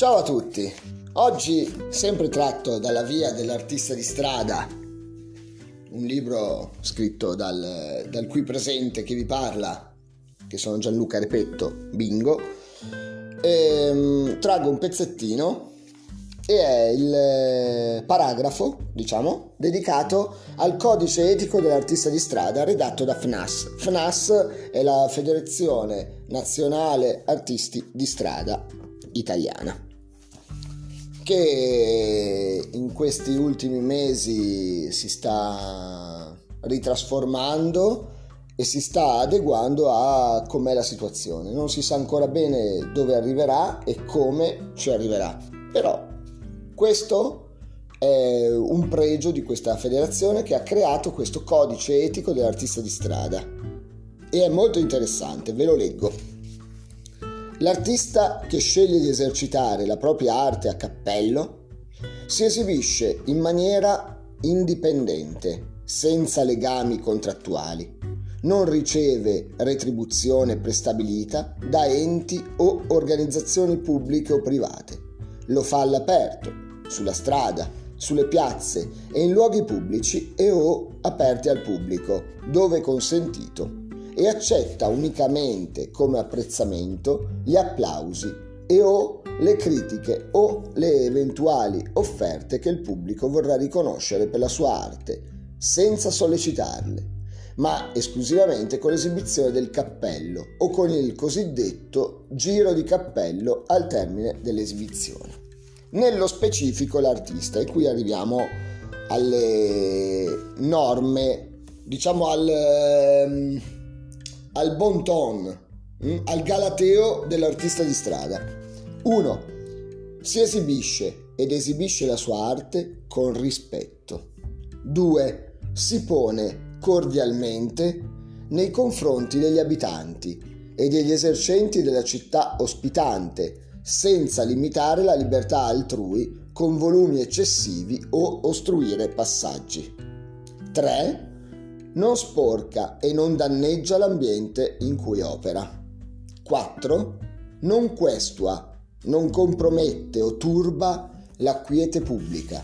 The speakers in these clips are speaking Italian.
Ciao a tutti, oggi sempre tratto dalla via dell'artista di strada, un libro scritto dal, dal qui presente che vi parla, che sono Gianluca Repetto, bingo, e, um, traggo un pezzettino e è il eh, paragrafo, diciamo, dedicato al codice etico dell'artista di strada redatto da FNAS. FNAS è la Federazione Nazionale Artisti di Strada Italiana che in questi ultimi mesi si sta ritrasformando e si sta adeguando a com'è la situazione. Non si sa ancora bene dove arriverà e come ci arriverà, però questo è un pregio di questa federazione che ha creato questo codice etico dell'artista di strada e è molto interessante, ve lo leggo. L'artista che sceglie di esercitare la propria arte a cappello si esibisce in maniera indipendente, senza legami contrattuali. Non riceve retribuzione prestabilita da enti o organizzazioni pubbliche o private. Lo fa all'aperto, sulla strada, sulle piazze e in luoghi pubblici e o aperti al pubblico, dove consentito, e accetta unicamente come apprezzamento gli applausi e o le critiche o le eventuali offerte che il pubblico vorrà riconoscere per la sua arte, senza sollecitarle, ma esclusivamente con l'esibizione del cappello o con il cosiddetto giro di cappello al termine dell'esibizione. Nello specifico l'artista e qui arriviamo alle norme, diciamo al, ehm, al bon ton, mm, al galateo dell'artista di strada. 1. Si esibisce ed esibisce la sua arte con rispetto. 2. Si pone cordialmente nei confronti degli abitanti e degli esercenti della città ospitante senza limitare la libertà altrui con volumi eccessivi o ostruire passaggi. 3. Non sporca e non danneggia l'ambiente in cui opera. 4. Non questua, non compromette o turba la quiete pubblica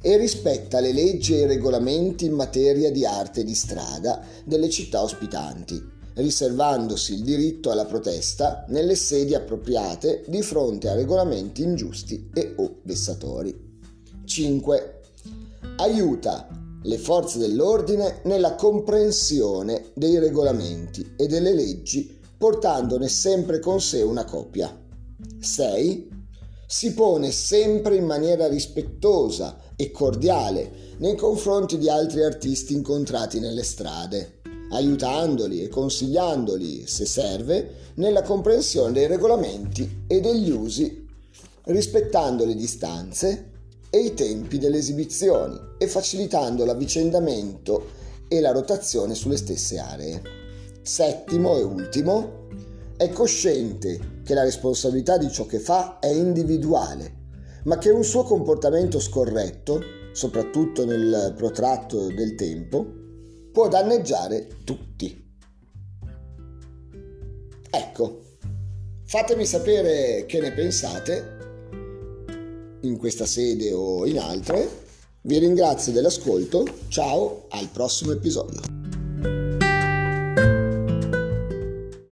e rispetta le leggi e i regolamenti in materia di arte di strada delle città ospitanti riservandosi il diritto alla protesta nelle sedi appropriate di fronte a regolamenti ingiusti e o vessatori. 5. Aiuta le forze dell'ordine nella comprensione dei regolamenti e delle leggi portandone sempre con sé una copia. 6. Si pone sempre in maniera rispettosa e cordiale nei confronti di altri artisti incontrati nelle strade aiutandoli e consigliandoli, se serve, nella comprensione dei regolamenti e degli usi, rispettando le distanze e i tempi delle esibizioni e facilitando l'avvicendamento e la rotazione sulle stesse aree. Settimo e ultimo, è cosciente che la responsabilità di ciò che fa è individuale, ma che un suo comportamento scorretto, soprattutto nel protratto del tempo, può danneggiare tutti. Ecco, fatemi sapere che ne pensate in questa sede o in altre. Vi ringrazio dell'ascolto, ciao, al prossimo episodio.